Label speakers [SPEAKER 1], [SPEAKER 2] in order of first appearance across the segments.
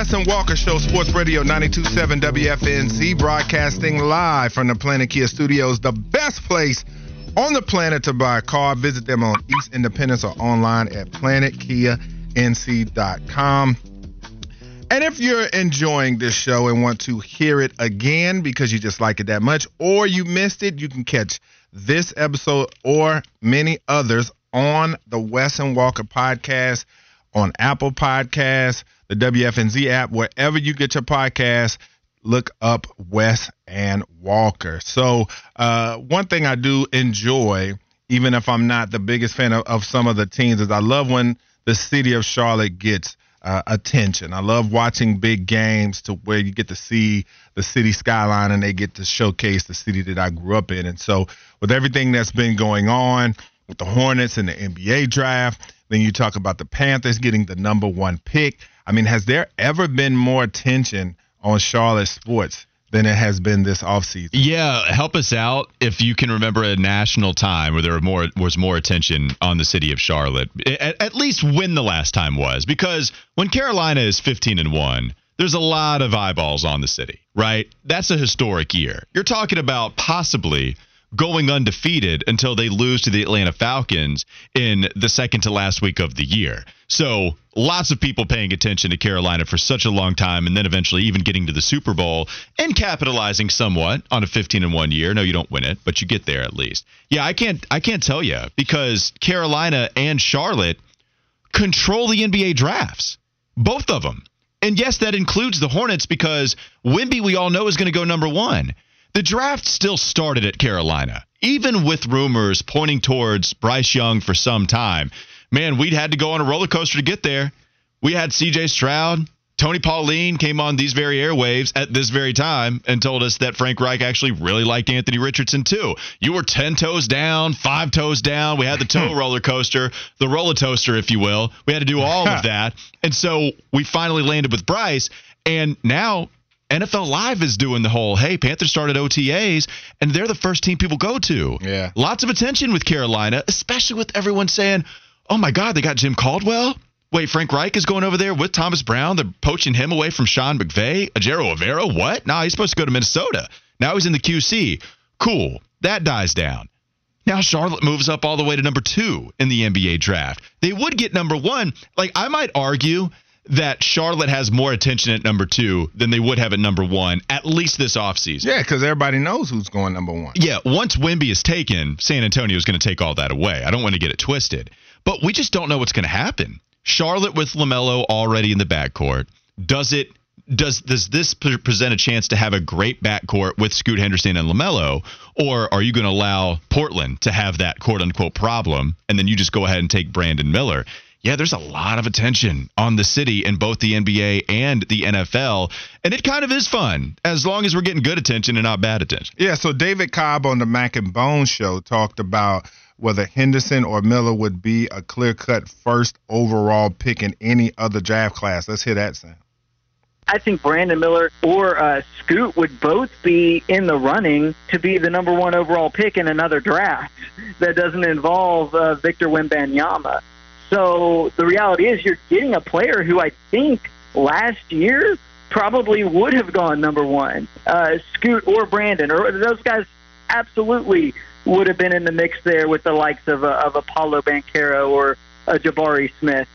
[SPEAKER 1] Wes and Walker Show, Sports Radio 927 WFNZ, broadcasting live from the Planet Kia Studios, the best place on the planet to buy a car. Visit them on East Independence or online at planetkianc.com. And if you're enjoying this show and want to hear it again because you just like it that much, or you missed it, you can catch this episode or many others on the Wes and Walker podcast, on Apple Podcasts, the WFNZ app, wherever you get your podcast. Look up Wes and Walker. So, uh, one thing I do enjoy, even if I'm not the biggest fan of, of some of the teams, is I love when the city of Charlotte gets uh, attention. I love watching big games to where you get to see the city skyline and they get to showcase the city that I grew up in. And so, with everything that's been going on with the Hornets and the NBA draft, then you talk about the Panthers getting the number one pick. I mean, has there ever been more attention on Charlotte sports than it has been this offseason.
[SPEAKER 2] Yeah, help us out if you can remember a national time where there were more was more attention on the city of Charlotte. At, at least when the last time was, because when Carolina is 15 and one, there's a lot of eyeballs on the city, right? That's a historic year. You're talking about possibly going undefeated until they lose to the Atlanta Falcons in the second to last week of the year. So lots of people paying attention to Carolina for such a long time and then eventually even getting to the Super Bowl and capitalizing somewhat on a 15 and 1 year. No, you don't win it, but you get there at least. Yeah, I can't I can't tell you because Carolina and Charlotte control the NBA drafts. Both of them. And yes, that includes the Hornets because Wemby, we all know is going to go number 1. The draft still started at Carolina, even with rumors pointing towards Bryce Young for some time. Man, we'd had to go on a roller coaster to get there. We had CJ Stroud, Tony Pauline came on these very airwaves at this very time and told us that Frank Reich actually really liked Anthony Richardson too. You were 10 toes down, five toes down. We had the toe hmm. roller coaster, the roller toaster, if you will. We had to do all of that. And so we finally landed with Bryce. And now NFL Live is doing the whole, hey, Panthers started OTAs, and they're the first team people go to.
[SPEAKER 1] Yeah.
[SPEAKER 2] Lots of attention with Carolina, especially with everyone saying, oh my God, they got Jim Caldwell. Wait, Frank Reich is going over there with Thomas Brown. They're poaching him away from Sean McVay. Ejiro Evero, what? Nah, he's supposed to go to Minnesota. Now he's in the QC. Cool. That dies down. Now Charlotte moves up all the way to number two in the NBA draft. They would get number one. Like, I might argue that Charlotte has more attention at number two than they would have at number one, at least this offseason.
[SPEAKER 1] Yeah, because everybody knows who's going number one.
[SPEAKER 2] Yeah, once Wemby is taken, San Antonio is going to take all that away. I don't want to get it twisted. But we just don't know what's going to happen. Charlotte with LaMelo already in the backcourt. Does it does does this present a chance to have a great backcourt with Scoot Henderson and LaMelo, or are you going to allow Portland to have that quote unquote problem, and then you just go ahead and take Brandon Miller? Yeah, there's a lot of attention on the city in both the NBA and the NFL. And it kind of is fun as long as we're getting good attention and not bad attention.
[SPEAKER 1] Yeah, so David Cobb on the Mac and Bone show talked about whether Henderson or Miller would be a clear cut first overall pick in any other draft class. Let's hear that, sound.
[SPEAKER 3] I think Brandon Miller or uh, Scoot would both be in the running to be the number one overall pick in another draft that doesn't involve uh, Victor Wembanyama. So the reality is, you're getting a player who I think last year probably would have gone number one, uh, Scoot or Brandon, or those guys absolutely would have been in the mix there with the likes of, uh, of Paolo Banchero or a Jabari Smith.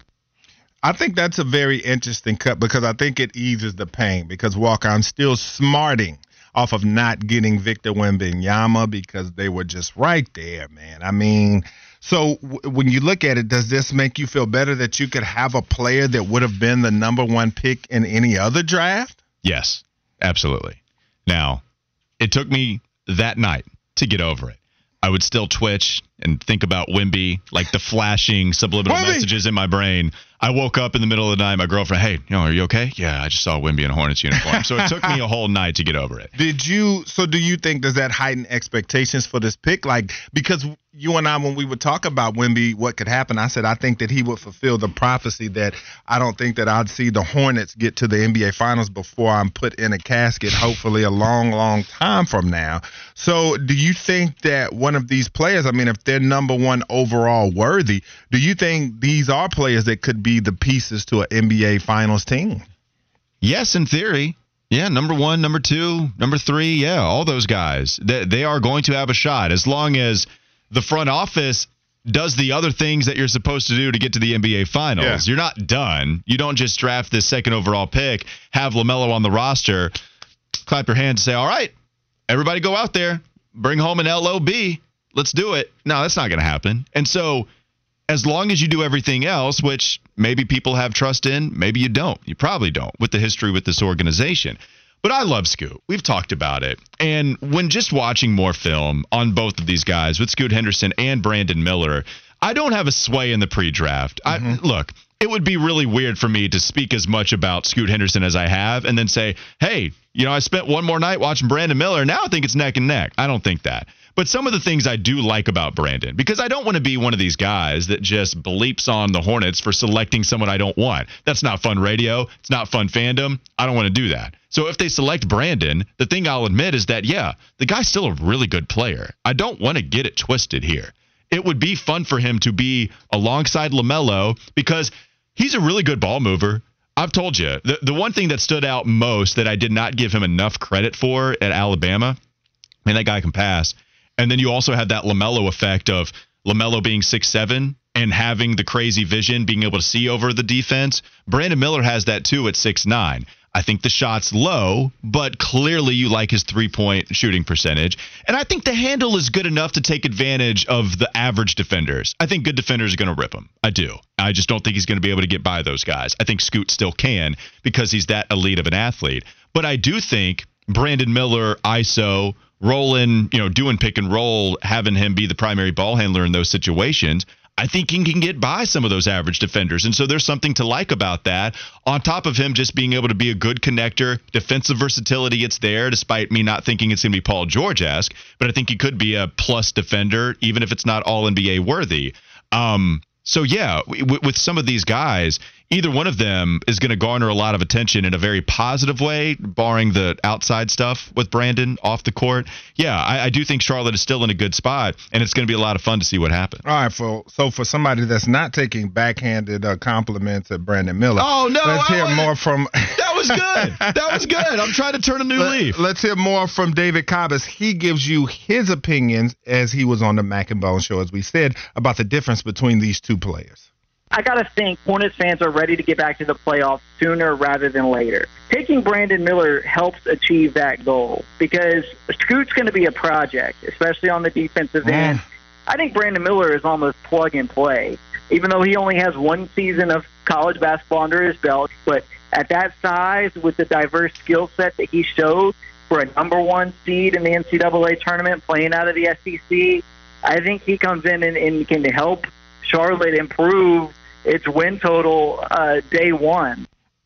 [SPEAKER 1] I think that's a very interesting cut because I think it eases the pain. Because Walker, I'm still smarting off of not getting Victor Wembanyama because they were just right there, man. I mean, so w- when you look at it, does this make you feel better that you could have a player that would have been the number one pick in any other draft?
[SPEAKER 2] Yes, absolutely. Now, it took me that night to get over it. I would still twitch and think about Wemby, like the flashing subliminal Wemby! messages in my brain. I woke up in the middle of the night. My girlfriend, hey, you know, are you okay? Yeah, I just saw Wemby in a Hornets uniform. So it took me a whole night to get over it.
[SPEAKER 1] Did you? So do you think does that heighten expectations for this pick? Like because you and I, when we would talk about Wemby, what could happen, I said I think that he would fulfill the prophecy that I don't think that I'd see the Hornets get to the NBA Finals before I'm put in a casket, hopefully a long, long time from now. So, do you think that one of these players, I mean, if they're number one overall worthy, do you think these are players that could be the pieces to an NBA Finals team?
[SPEAKER 2] Yes, in theory. Yeah, number one, number two, number three. Yeah, all those guys. They, they are going to have a shot as long as the front office does the other things that you're supposed to do to get to the NBA Finals.
[SPEAKER 1] Yeah.
[SPEAKER 2] You're not done. You don't just draft this second overall pick, have LaMelo on the roster, clap your hands and say, all right, everybody go out there, bring home an LOB. Let's do it. No, that's not going to happen. And so, as long as you do everything else, which maybe people have trust in, maybe you don't. You probably don't with the history with this organization. But I love Scoot. We've talked about it. And when just watching more film on both of these guys with Scoot Henderson and Brandon Miller, I don't have a sway in the pre draft. I mm-hmm. Look, it would be really weird for me to speak as much about Scoot Henderson as I have and then say, hey, you know, I spent one more night watching Brandon Miller. Now I think it's neck and neck. I don't think that. But some of the things I do like about Brandon, because I don't want to be one of these guys that just bleeps on the Hornets for selecting someone I don't want. That's not fun radio. It's not fun fandom. I don't want to do that. So if they select Brandon, the thing I'll admit is that, yeah, the guy's still a really good player. I don't want to get it twisted here. It would be fun for him to be alongside LaMelo because he's a really good ball mover. I've told you, the, the one thing that stood out most that I did not give him enough credit for at Alabama, man, that guy can pass. And then you also have that LaMelo effect of LaMelo being six seven and having the crazy vision, being able to see over the defense. Brandon Miller has that too at six nine. I think the shot's low, but clearly you like his three point shooting percentage. And I think the handle is good enough to take advantage of the average defenders. I think good defenders are going to rip him. I do. I just don't think he's going to be able to get by those guys. I think Scoot still can because he's that elite of an athlete. But I do think Brandon Miller, ISO, rolling, you know, doing pick and roll, having him be the primary ball handler in those situations, I think he can get by some of those average defenders. And so there's something to like about that. On top of him just being able to be a good connector, defensive versatility, it's there, despite me not thinking it's going to be Paul George esque. But I think he could be a plus defender, even if it's not all NBA worthy. Um, so yeah, w- with some of these guys, either one of them is going to garner a lot of attention in a very positive way, barring the outside stuff with Brandon off the court. Yeah, I, I do think Charlotte is still in a good spot, and it's going to be a lot of fun to see what happens.
[SPEAKER 1] All right, for so for somebody that's not taking backhanded uh, compliments at Brandon Miller.
[SPEAKER 2] Oh, no,
[SPEAKER 1] let's
[SPEAKER 2] I
[SPEAKER 1] hear
[SPEAKER 2] wasn't-
[SPEAKER 1] more from.
[SPEAKER 2] That was good. That was good. I'm trying to turn a new leaf.
[SPEAKER 1] Let, us hear more from David Cobb as he gives you his opinions as he was on the Mac and Bone show, as we said, about the difference between these two players.
[SPEAKER 3] I got to think Hornets fans are ready to get back to the playoffs sooner rather than later. Taking Brandon Miller helps achieve that goal because Scoot's going to be a project, especially on the defensive
[SPEAKER 1] Mm.
[SPEAKER 3] end. I think Brandon Miller is almost plug and play, even though he only has one season of college basketball under his belt. But at that size, with the diverse skill set that he showed for a number one seed in the NCAA tournament, playing out of the SEC, I think he comes in and, and can help Charlotte improve its win total uh, day one.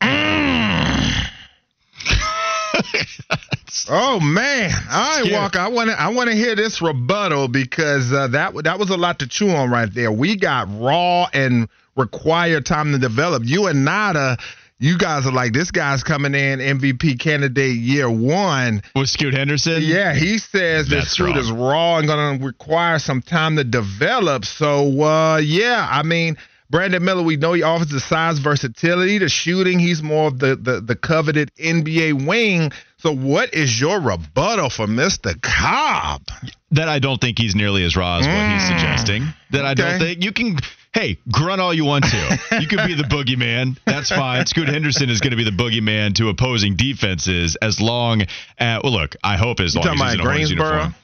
[SPEAKER 1] Oh man! All right,
[SPEAKER 2] Scary.
[SPEAKER 1] Walker. I want to I want to hear this rebuttal because uh, that that was a lot to chew on right there. We got raw and required time to develop. You and Nada, you guys are like this guy's coming in MVP candidate year one.
[SPEAKER 2] With Scoot Henderson?
[SPEAKER 1] Yeah, he says that
[SPEAKER 2] That's
[SPEAKER 1] Scoot
[SPEAKER 2] wrong.
[SPEAKER 1] is raw and going to require some time to develop. So, uh, yeah, I mean, Brandon Miller, we know he offers the size versatility, the shooting. He's more of the, the, the coveted NBA wing. So, what is your rebuttal for Mr. Cobb?
[SPEAKER 2] That I don't think he's nearly as raw as what he's
[SPEAKER 1] Mm.
[SPEAKER 2] suggesting. That I don't think you can. Hey, grunt all you want to. You could be the boogeyman. That's fine. Scoot Henderson is going to be the boogeyman to opposing defenses as long as. Well, look, I hope as
[SPEAKER 1] You
[SPEAKER 2] long as he's in a
[SPEAKER 1] Greensboro?
[SPEAKER 2] uniform.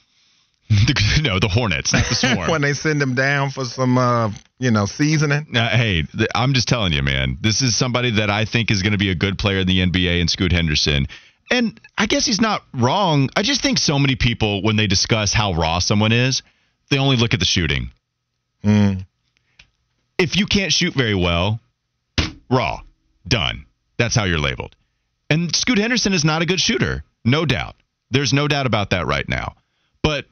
[SPEAKER 2] No, the Hornets, not the Swarm.
[SPEAKER 1] when they send them down for some, uh, you know, seasoning.
[SPEAKER 2] Now, hey, th- I'm just telling you, man. This is somebody that I think is going to be a good player in the NBA and Scoot Henderson. And I guess he's not wrong. I just think so many people, when they discuss how raw someone is, they only look at the shooting.
[SPEAKER 1] Mm.
[SPEAKER 2] If you can't shoot very well, raw, done. That's how you're labeled. And Scoot Henderson is not a good shooter, no doubt. There's no doubt about that right now. But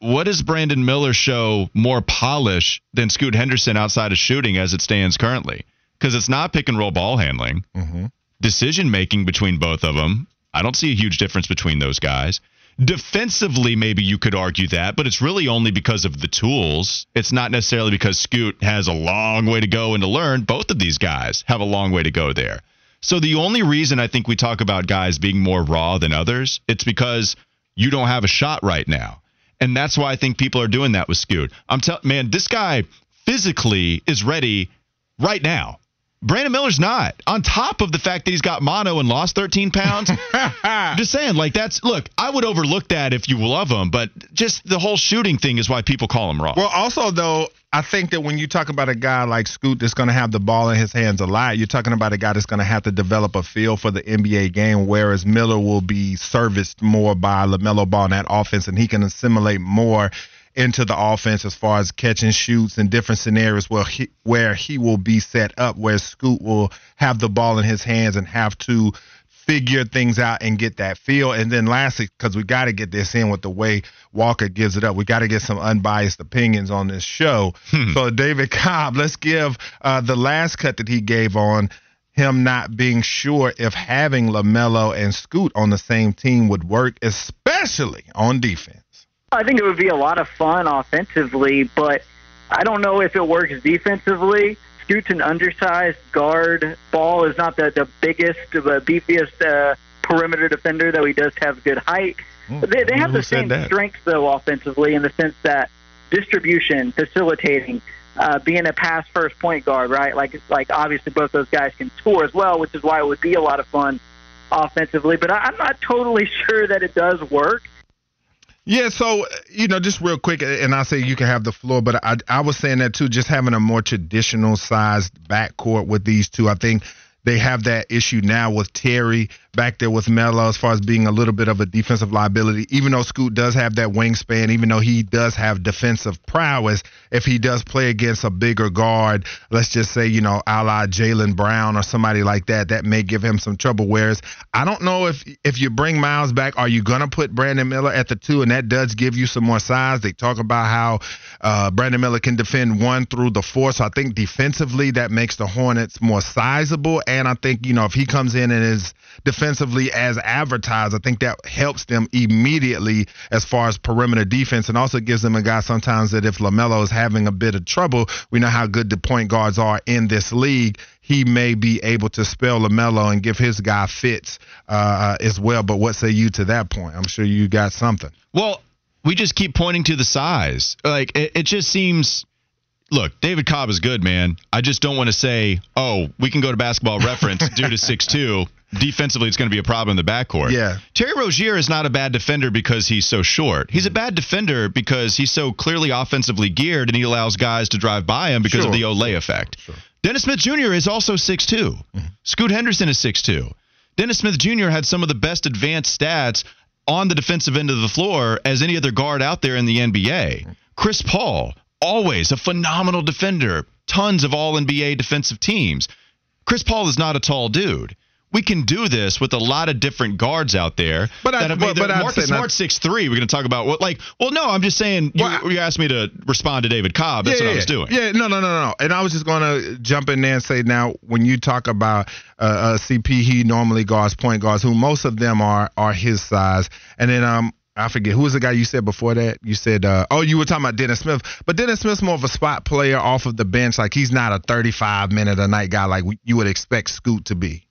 [SPEAKER 2] what does Brandon Miller show more polish than Scoot Henderson outside of shooting as it stands currently? Because it's not pick and roll ball handling.
[SPEAKER 1] hmm
[SPEAKER 2] Decision making between both of them, I don't see a huge difference between those guys. Defensively, maybe you could argue that, but it's really only because of the tools. It's not necessarily because Scoot has a long way to go and to learn. Both of these guys have a long way to go there. So the only reason I think we talk about guys being more raw than others, it's because you don't have a shot right now. And that's why I think people are doing that with Scoot. I'm telling man, this guy physically is ready right now. Brandon Miller's not. On top of the fact that he's got mono and lost 13 pounds. just saying, like that's look, I would overlook that if you love him, but just the whole shooting thing is why people call him raw.
[SPEAKER 1] Well, also though, I think that when you talk about a guy like Scoot that's going to have the ball in his hands a lot, you're talking about a guy that's going to have to develop a feel for the NBA game, whereas Miller will be serviced more by LaMelo Ball in that offense, and he can assimilate more into the offense as far as catching shoots and different scenarios where he, where he will be set up, where Scoot will have the ball in his hands and have to figure things out and get that feel. And then lastly, because we got to get this in with the way Walker gives it up, we got to get some unbiased opinions on this show. Hmm. So David Cobb, let's give uh, the last cut that he gave on him not being sure if having LaMelo and Scoot on the same team would work, especially on defense.
[SPEAKER 3] I think it would be a lot of fun offensively, but I don't know if it works defensively. Scoot's an undersized guard. Ball is not the, the biggest, the beefiest uh, perimeter defender, though he does have good height. Mm, they, they have the same strengths, though, offensively, in the sense that distribution, facilitating, uh, being a pass first point guard, right? Like, like obviously both those guys can score as well, which is why it would be a lot of fun offensively. But I, I'm not totally sure that it does work.
[SPEAKER 1] Yeah, so you know, just real quick, and I say you can have the floor, but I I was saying that too, just having a more traditional sized backcourt with these two, I think they have that issue now with Terry back there with Melo as far as being a little bit of a defensive liability. Even though Scoot does have that wingspan, even though he does have defensive prowess, if he does play against a bigger guard, let's just say, you know, a la Jaylen Brown or somebody like that, that may give him some trouble. Whereas I don't know if if you bring Miles back, are you to put Brandon Miller at the two? And that does give you some more size. They talk about how uh, Brandon Miller can defend one through the four. So I think defensively that makes the Hornets more sizable. And I think, you know, if he comes in and is as advertised. I think that helps them immediately as far as perimeter defense and also gives them a guy sometimes that if LaMelo is having a bit of trouble, we know how good the point guards are in this league. He may be able to spell LaMelo and give his guy fits uh, as well. But what say you to that point? I'm sure you got something.
[SPEAKER 2] Well, we just keep pointing to the size. Like it, it just seems look, David Cobb is good, man. I just don't want to say, oh, we can go to basketball reference due to six two. Defensively, it's going to be a problem in the backcourt.
[SPEAKER 1] Yeah.
[SPEAKER 2] Terry Rozier is not a bad defender because he's so short. He's a bad defender because he's so clearly offensively geared and he allows guys to drive by him because sure. of the Olay effect. Sure. Dennis Smith Jr. is also 6'2. Mm-hmm. Scoot Henderson is 6'2. Dennis Smith Jr. had some of the best advanced stats on the defensive end of the floor as any other guard out there in the NBA. Chris Paul, always a phenomenal defender, tons of all NBA defensive teams. Chris Paul is not a tall dude. We can do this with a lot of different guards out there.
[SPEAKER 1] But I, but, but
[SPEAKER 2] Marcus Smart six three. We're going to talk about what like. Well, no, I'm just saying. You, well, you asked me to respond to David Cobb. That's
[SPEAKER 1] yeah,
[SPEAKER 2] what
[SPEAKER 1] I
[SPEAKER 2] was doing.
[SPEAKER 1] Yeah, no, no, no, no. And I was just going to jump in there and say now, when you talk about uh, uh, CP, he normally guards point guards, who most of them are are his size, and then um I forget who was the guy you said before that. You said, uh, oh, you were talking about Dennis Smith, but Dennis Smith's more of a spot player off of the bench. Like he's not a 35 minute a night guy like you would expect Scoot to be.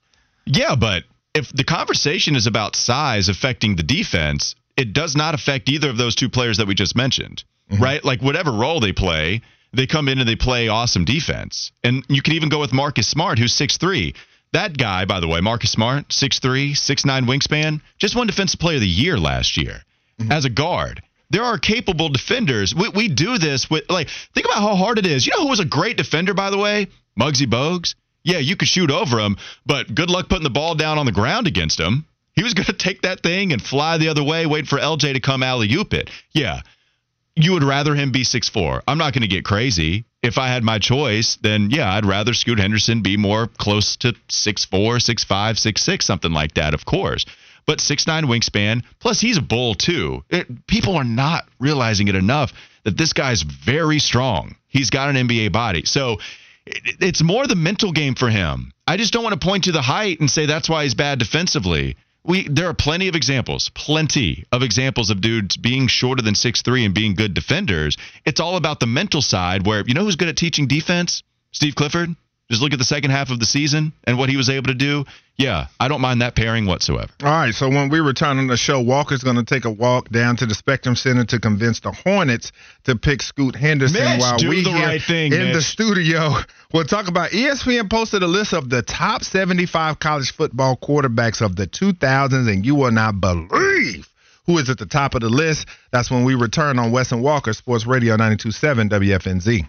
[SPEAKER 2] Yeah, but if the conversation is about size affecting the defense, it does not affect either of those two players that we just mentioned, mm-hmm. right? Like whatever role they play, they come in and they play awesome defense. And you can even go with Marcus Smart, who's six three. That guy, by the way, Marcus Smart, 6'3, 6'9 wingspan, just won Defensive Player of the Year last year mm-hmm. as a guard. There are capable defenders. We, we do this with, like, think about how hard it is. You know who was a great defender, by the way? Muggsy Bogues. Yeah, you could shoot over him, but good luck putting the ball down on the ground against him. He was going to take that thing and fly the other way, wait for LJ to come alley oop it. Yeah, you would rather him be six four. I'm not going to get crazy. If I had my choice, then yeah, I'd rather Scoot Henderson be more close to six four, six five, six six, something like that, of course but six nine wingspan. Plus, he's a bull too. It, people are not realizing it enough that this guy's very strong. He's got an NBA body, so it, it's more the mental game for him. I just don't want to point to the height and say that's why he's bad defensively. We there are plenty of examples, plenty of examples of dudes being shorter than six three and being good defenders. It's all about the mental side where you know who's good at teaching defense? Steve Clifford. Just look at the second half of the season and what he was able to do. Yeah, I don't mind that pairing whatsoever.
[SPEAKER 1] All right, so when we return on the show, Walker's going to take a walk down to the Spectrum Center to convince the Hornets to pick Scoot Henderson
[SPEAKER 2] Mitch,
[SPEAKER 1] while we
[SPEAKER 2] the
[SPEAKER 1] here
[SPEAKER 2] right thing,
[SPEAKER 1] in the studio. We'll talk about ESPN posted a list of the top 75 college football quarterbacks of the 2000s, and you will not believe who is at the top of the list. That's when we return on Wes and Walker Sports Radio 92.7 WFNZ.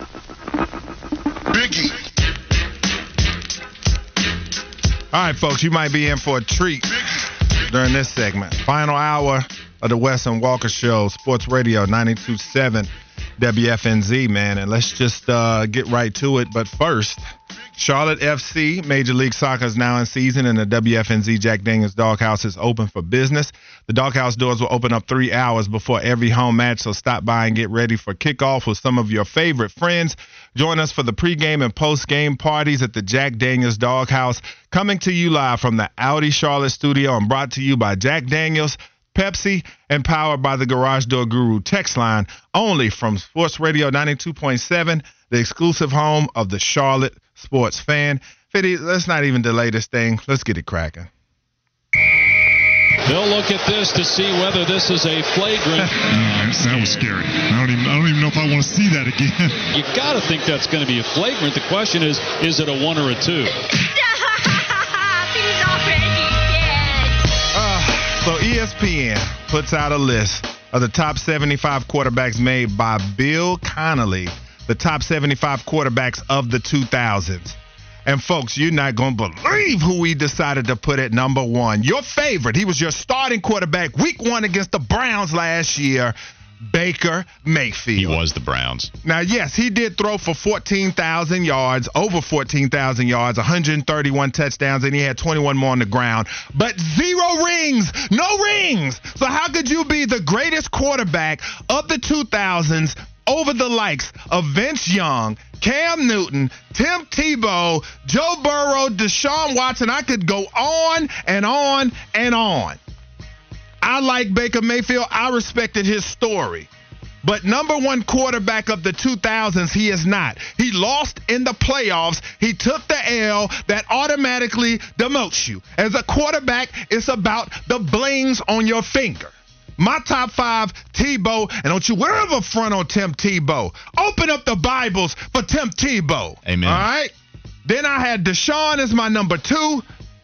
[SPEAKER 1] All right, folks, you might be in for a treat during this segment. Final hour of the Wes and Walker Show, Sports Radio 92.7 WFNZ, man. And let's just uh, get right to it. But first, Charlotte FC, Major League Soccer is now in season, and the WFNZ Jack Daniels Doghouse is open for business. The Doghouse doors will open up three hours before every home match, so stop by and get ready for kickoff with some of your favorite friends. Join us for the pregame and postgame parties at the Jack Daniels Doghouse, coming to you live from the Audi Charlotte studio and brought to you by Jack Daniels. Pepsi and powered by the Garage Door Guru text line only from Sports Radio 92.7, the exclusive home of the Charlotte sports fan. Fitty, let's not even delay this thing. Let's get it cracking.
[SPEAKER 4] They'll look at this to see whether this is a flagrant.
[SPEAKER 5] Mm, that was scary. I don't even I don't even know if I want to see that again.
[SPEAKER 4] You got to think that's going to be a flagrant. The question is, is it a one or a two?
[SPEAKER 6] He's already dead.
[SPEAKER 1] Uh, so ESPN puts out a list of the top 75 quarterbacks made by Bill Connolly, the top 75 quarterbacks of the 2000s. And folks, you're not going to believe who we decided to put at number one. Your favorite. He was your starting quarterback week one against the Browns last year, Baker Mayfield.
[SPEAKER 2] He was the Browns.
[SPEAKER 1] Now, yes, he did throw for 14,000 yards, over 14,000 yards, 131 touchdowns, and he had 21 more on the ground. But zero rings, no rings. So, how could you be the greatest quarterback of the 2000s over the likes of Vince Young, Cam Newton, Tim Tebow, Joe Burrow, Deshaun Watson? I could go on and on and on. I like Baker Mayfield. I respected his story. But number one quarterback of the 2000s, he is not. He lost in the playoffs. He took the L that automatically demotes you. As a quarterback, it's about the blings on your finger. My top five, Tebow, and don't you ever front on Tim Tebow. Open up the Bibles for Tim Tebow.
[SPEAKER 2] Amen.
[SPEAKER 1] All right? Then I had Deshaun as my number two.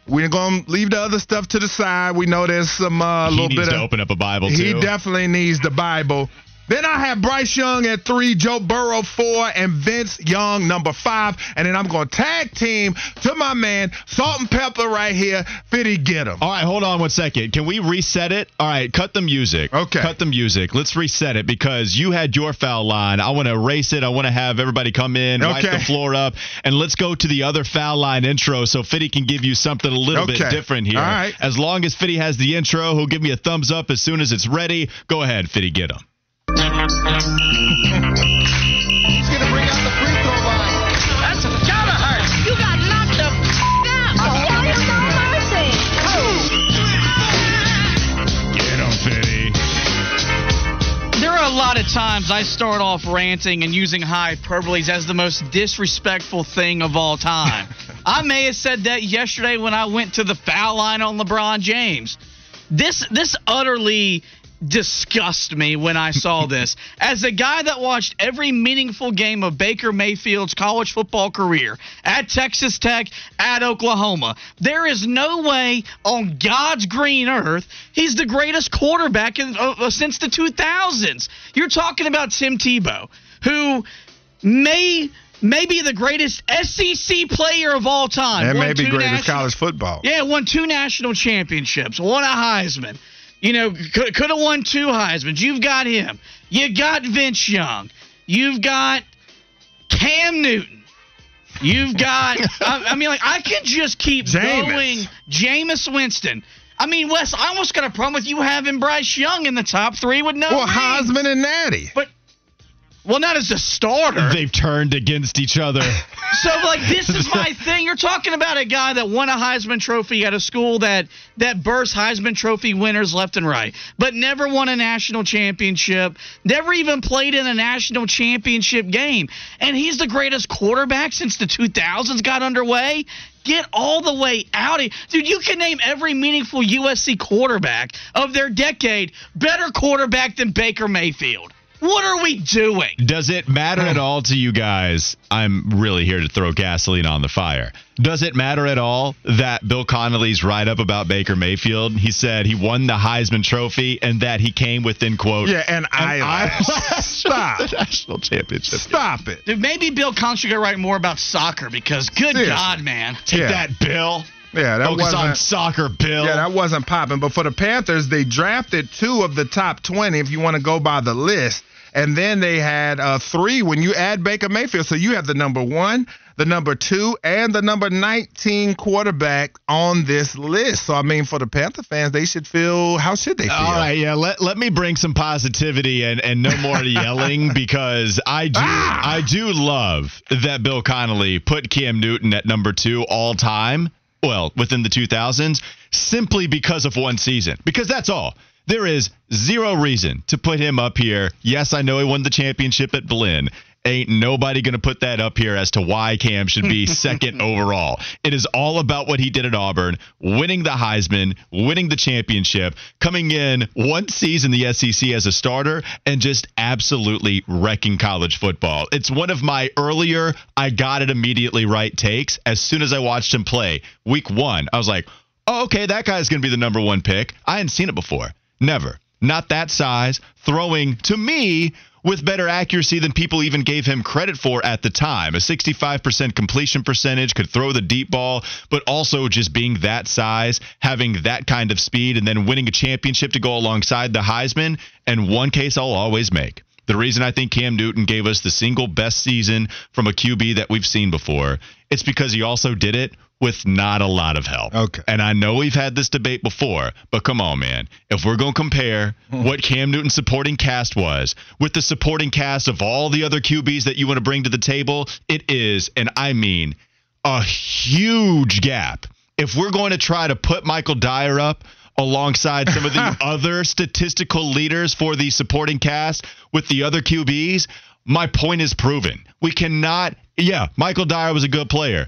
[SPEAKER 1] We're going to leave the other stuff to the side. We know there's some uh,
[SPEAKER 2] He
[SPEAKER 1] little
[SPEAKER 2] needs
[SPEAKER 1] bit
[SPEAKER 2] to
[SPEAKER 1] of.
[SPEAKER 2] open up a Bible
[SPEAKER 1] He
[SPEAKER 2] too.
[SPEAKER 1] definitely needs the Bible. Then I have Bryce Young at three, Joe Burrow four, and Vince Young number five. And then I'm going to tag team to my man, Salt and Pepper right here. Fitty, get him.
[SPEAKER 2] All right, hold on one second. Can we reset it? All right, cut the music.
[SPEAKER 1] Okay.
[SPEAKER 2] Cut the music. Let's reset it because you had your foul line. I want to erase it. I want to have everybody come in, wipe
[SPEAKER 1] Okay.
[SPEAKER 2] the floor up, and let's go to the other foul line intro so Fitty can give you something a little
[SPEAKER 1] Okay.
[SPEAKER 2] bit different here.
[SPEAKER 1] All right.
[SPEAKER 2] As long as Fitty has the intro, he'll give me a thumbs up as soon as it's ready. Go ahead, Fitty, get him.
[SPEAKER 1] He's going to bring out the free throw line.
[SPEAKER 6] That's gotta hurt. You got knocked the f- out. Why is no mercy?
[SPEAKER 2] Get him, Fitty.
[SPEAKER 7] There are a lot of times I start off ranting and using hyperboles as the most disrespectful thing of all time. I may have said that yesterday when I went to the foul line on LeBron James. This this utterly disgust me when I saw this. As a guy that watched every meaningful game of Baker Mayfield's college football career at Texas Tech, at Oklahoma, there is no way on God's green earth he's the greatest quarterback in, uh, uh, since the 2000s. You're talking about Tim Tebow, who may may be the greatest SEC player of all time.
[SPEAKER 1] And
[SPEAKER 7] Won
[SPEAKER 1] maybe greatest
[SPEAKER 7] national-
[SPEAKER 1] college football.
[SPEAKER 7] yeah, won two national championships, won a Heisman. You know, could, could have won two Heismans. You've got him. You got Vince Young. You've got Cam Newton. You've got, I, I mean, like, I can just keep
[SPEAKER 1] Jameis.
[SPEAKER 7] going. Jameis Winston. I mean, Wes, I almost got a problem with you having Bryce Young in the top three with no.
[SPEAKER 1] Well. Heisman and Natty.
[SPEAKER 7] But, well, not as a starter.
[SPEAKER 2] They've turned against each other.
[SPEAKER 7] So like this is my thing. You're talking about a guy that won a Heisman Trophy at a school that that bursts Heisman Trophy winners left and right, but never won a national championship, never even played in a national championship game, and he's the greatest quarterback since the 2000s got underway. Get all the way out of Dude, you can name every meaningful USC quarterback of their decade better quarterback than Baker Mayfield. What are we doing?
[SPEAKER 2] Does it matter at all to you guys? I'm really here to throw gasoline on the fire. Does it matter at all that Bill Connolly's write up about Baker Mayfield? He said he won the Heisman Trophy and that he came within quote.
[SPEAKER 1] Yeah, and I stop,
[SPEAKER 2] the national championship.
[SPEAKER 1] stop it.
[SPEAKER 7] Dude, maybe Bill Conch should go write more about soccer because, good
[SPEAKER 1] Seriously.
[SPEAKER 7] God, man.
[SPEAKER 2] Take
[SPEAKER 1] Yeah.
[SPEAKER 2] that, Bill.
[SPEAKER 1] Yeah, that
[SPEAKER 2] Focus on
[SPEAKER 1] wasn't.
[SPEAKER 2] soccer, Bill.
[SPEAKER 1] Yeah, that wasn't popping. But for the Panthers, they drafted two of the top 20, if you want to go by the list. And then they had uh, three when you add Baker Mayfield. So you have the number one, the number two, and the number 19 quarterback on this list. So, I mean, for the Panther fans, they should feel, how should they feel?
[SPEAKER 2] All right, yeah. Let, let me bring some positivity and, and no more yelling because I do
[SPEAKER 1] Ah!
[SPEAKER 2] I do love that Bill Connolly put Cam Newton at number two all time. Well, within the 2000s, simply because of one season. Because that's all. There is zero reason to put him up here. Yes, I know he won the championship at Blinn. Ain't nobody going to put that up here as to why Cam should be second overall. It is all about what he did at Auburn, winning the Heisman, winning the championship, coming in one season the SEC as a starter, and just absolutely wrecking college football. It's one of my earlier, I got it immediately right takes. As soon as I watched him play week one, I was like, oh, okay, that guy's going to be the number one pick. I hadn't seen it before. Never. Not that size. Throwing to me with better accuracy than people even gave him credit for at the time. A 65% completion percentage, could throw the deep ball, but also just being that size, having that kind of speed, and then winning a championship to go alongside the Heisman. And one case I'll always make. The reason I think Cam Newton gave us the single best season from a QB that we've seen before, it's because he also did it with not a lot of help.
[SPEAKER 1] Okay.
[SPEAKER 2] And I know we've had this debate before, but come on, man. If we're going to compare what Cam Newton's supporting cast was with the supporting cast of all the other QBs that you want to bring to the table, it is, and I mean, a huge gap. If we're going to try to put Michael Dyer up alongside some of the other statistical leaders for the supporting cast with the other QBs, my point is proven. We cannot, yeah, Michael Dyer was a good player.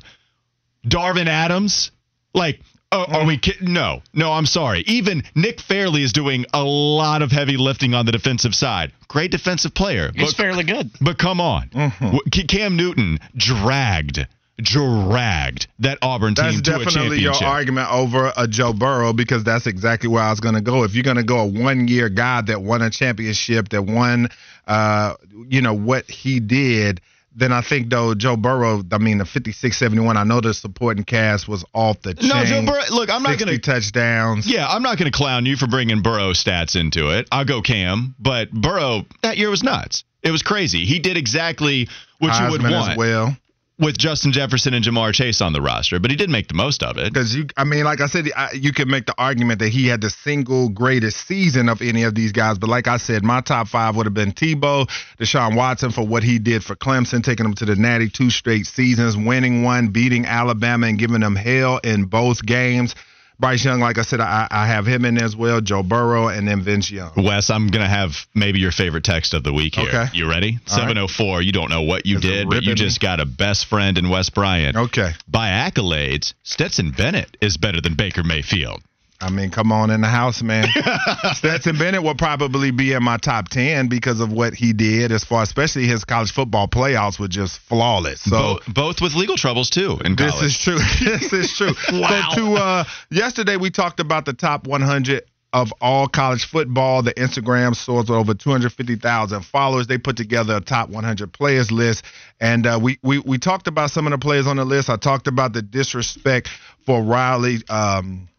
[SPEAKER 2] Darvin Adams, like, oh, are we kidding? No, no, I'm sorry. Even Nick Fairley is doing a lot of heavy lifting on the defensive side. Great defensive player.
[SPEAKER 7] He's
[SPEAKER 2] but-
[SPEAKER 7] fairly good.
[SPEAKER 2] but come on,
[SPEAKER 1] Mm-hmm.
[SPEAKER 2] Cam Newton dragged, dragged that Auburn team
[SPEAKER 1] That's
[SPEAKER 2] to a
[SPEAKER 1] definitely your argument over a Joe Burrow because that's exactly where I was going to go. If you're going to go a one year guy that won a championship, that won, uh, you know, what he did, then I think, though, Joe Burrow, I mean, the 56 71, I know the supporting cast was off the chain.
[SPEAKER 2] No, Joe Burrow. Look, I'm not going to.
[SPEAKER 1] touchdowns.
[SPEAKER 2] Yeah, I'm not going to clown you for bringing Burrow stats into it. I'll go Cam, but Burrow that year was nuts. It was crazy. He did exactly what you would want
[SPEAKER 1] as well.
[SPEAKER 2] With Justin Jefferson and Ja'Marr Chase on the roster, but he did make the most of it.
[SPEAKER 1] Because you, I mean, like I said, I, you can make the argument that he had the single greatest season of any of these guys. But like I said, my top five would have been Tebow, Deshaun Watson for what he did for Clemson, taking them to the Natty two straight seasons, winning one, beating Alabama, and giving them hell in both games. Bryce Young, like I said, I, I have him in as well. Joe Burrow, and then Vince Young.
[SPEAKER 2] Wes, I'm gonna have maybe your favorite text of the week here.
[SPEAKER 1] Okay.
[SPEAKER 2] You ready?
[SPEAKER 1] All right.
[SPEAKER 2] 704. You don't know what you
[SPEAKER 1] Is it
[SPEAKER 2] did, but you just got a best friend in Wes Bryant.
[SPEAKER 1] Okay.
[SPEAKER 2] By accolades, Stetson Bennett is better than Baker Mayfield.
[SPEAKER 1] I mean, come on in the house, man. Stetson Bennett will probably be in my top 10 because of what he did as far, especially his college football playoffs were just flawless. So.
[SPEAKER 2] Bo- both with legal troubles too in
[SPEAKER 1] This
[SPEAKER 2] college.
[SPEAKER 1] is true. this is true.
[SPEAKER 7] Wow.
[SPEAKER 1] So to uh yesterday we talked about the top 100 of all college football. The Instagram source with over 250,000 followers. They put together a top 100 players list, and uh, we we we talked about some of the players on the list. I talked about the disrespect for Riley. Um,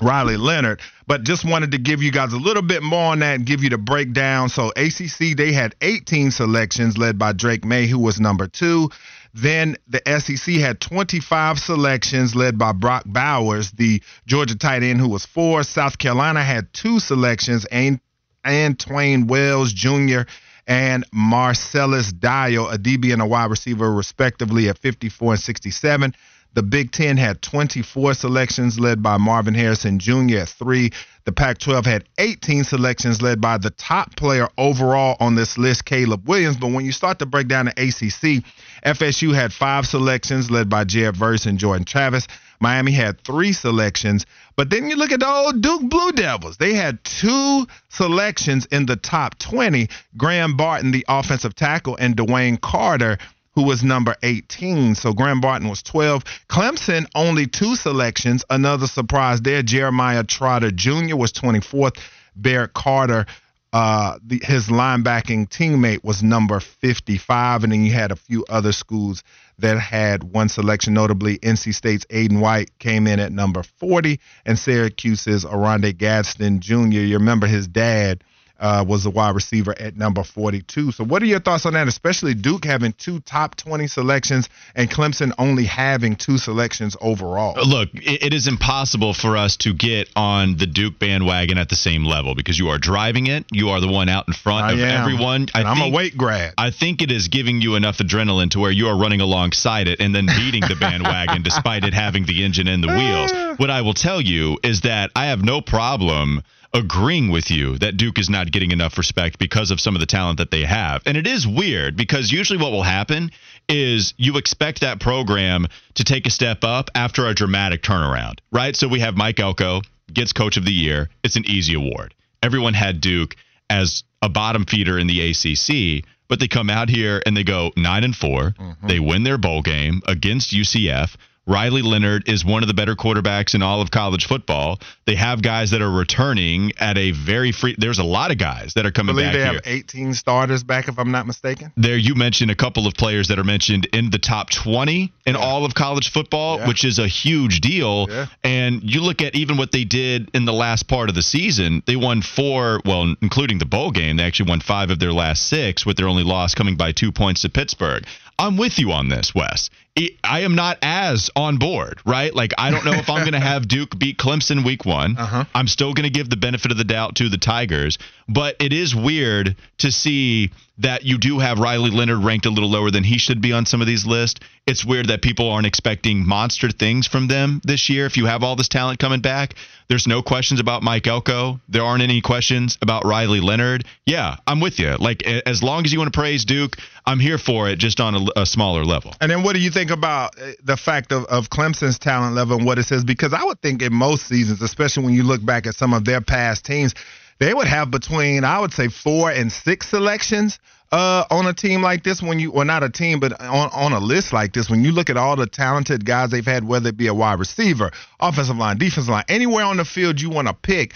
[SPEAKER 1] Riley Leonard. But just wanted to give you guys a little bit more on that and give you the breakdown. So ACC, they had 18 selections led by Drake Maye, who was number two. Then the SEC had 25 selections led by Brock Bowers, the Georgia tight end, who was four. South Carolina had two selections, and, Antwane Wells Jr. and Marcellus Dial, a DB and a wide receiver, respectively, at 54 and 67. The Big Ten had 24 selections led by Marvin Harrison Jr. at three. The Pac 12 had 18 selections led by the top player overall on this list, Caleb Williams. But when you start to break down the ACC, FSU had five selections led by Jared Verse and Jordan Travis. Miami had three selections. But then you look at the old Duke Blue Devils. They had two selections in the top 20 Graham Barton, the offensive tackle, and DeWayne Carter who was number 18. So Graham Barton was 12. Clemson, only two selections. Another surprise there. Jeremiah Trotter Jr. was 24th. Barrett Carter, uh, the, his linebacking teammate, was number 55. And then you had a few other schools that had one selection, notably NC State's Aydan White came in at number 40, and Syracuse's Oronde Gadsden Jr. You remember his dad uh, was the wide receiver at number 42. So, what are your thoughts on that, especially Duke having two top 20 selections and Clemson only having two selections overall?
[SPEAKER 2] Look, it, it is impossible for us to get on the Duke bandwagon at the same level because you are driving it. You are the one out in front
[SPEAKER 1] I
[SPEAKER 2] of
[SPEAKER 1] am.
[SPEAKER 2] everyone.
[SPEAKER 1] And I'm
[SPEAKER 2] think-
[SPEAKER 1] a weight grad.
[SPEAKER 2] I think it is giving you enough adrenaline to where you are running alongside it and then beating the bandwagon despite it having the engine and the wheels. What I will tell you is that I have no problem agreeing with you that Duke is not getting enough respect because of some of the talent that they have. And it is weird because usually what will happen is you expect that program to take a step up after a dramatic turnaround, right? So we have Mike Elko gets coach of the year. It's an easy award. Everyone had Duke as a bottom feeder in the ACC, but they come out here and they go 9 and 4. Mm-hmm. They win their bowl game against UCF. Riley Leonard is one of the better quarterbacks in all of college football. They have guys that are returning at a very free. There's a lot of guys that are
[SPEAKER 1] I
[SPEAKER 2] coming
[SPEAKER 1] believe
[SPEAKER 2] back
[SPEAKER 1] they
[SPEAKER 2] here.
[SPEAKER 1] have 18 starters back, if I'm not mistaken.
[SPEAKER 2] There, you mentioned a couple of players that are mentioned in the top 20 in all of college football,
[SPEAKER 1] Yeah.
[SPEAKER 2] which is a huge deal.
[SPEAKER 1] Yeah.
[SPEAKER 2] And you look at even what they did in the last part of the season, they won four, well, including the bowl game, they actually won five of their last six, with their only loss coming by two points to Pittsburgh. I'm with you on this, Wes. I- I am not as on board, right? Like, I don't know if I'm going to have Duke beat Clemson week one.
[SPEAKER 1] Uh-huh.
[SPEAKER 2] I'm still going to give the benefit of the doubt to the Tigers, but it is weird to see that you do have Riley Leonard ranked a little lower than he should be on some of these lists. It's weird that people aren't expecting monster things from them this year. If you have all this talent coming back, there's no questions about Mike Elko. There aren't any questions about Riley Leonard. Yeah, I'm with you. Like, as long as you want to praise Duke, I'm here for it, just on a, a smaller level.
[SPEAKER 1] And then what do you think about uh, the fact of, of Clemson's talent level and what it says? Because I would think in most seasons, especially when you look back at some of their past teams, they would have between, I would say, four and six selections uh, on a team like this. When you, well, not a team, but on, on a list like this, when you look at all the talented guys they've had, whether it be a wide receiver, offensive line, defensive line, anywhere on the field you want to pick,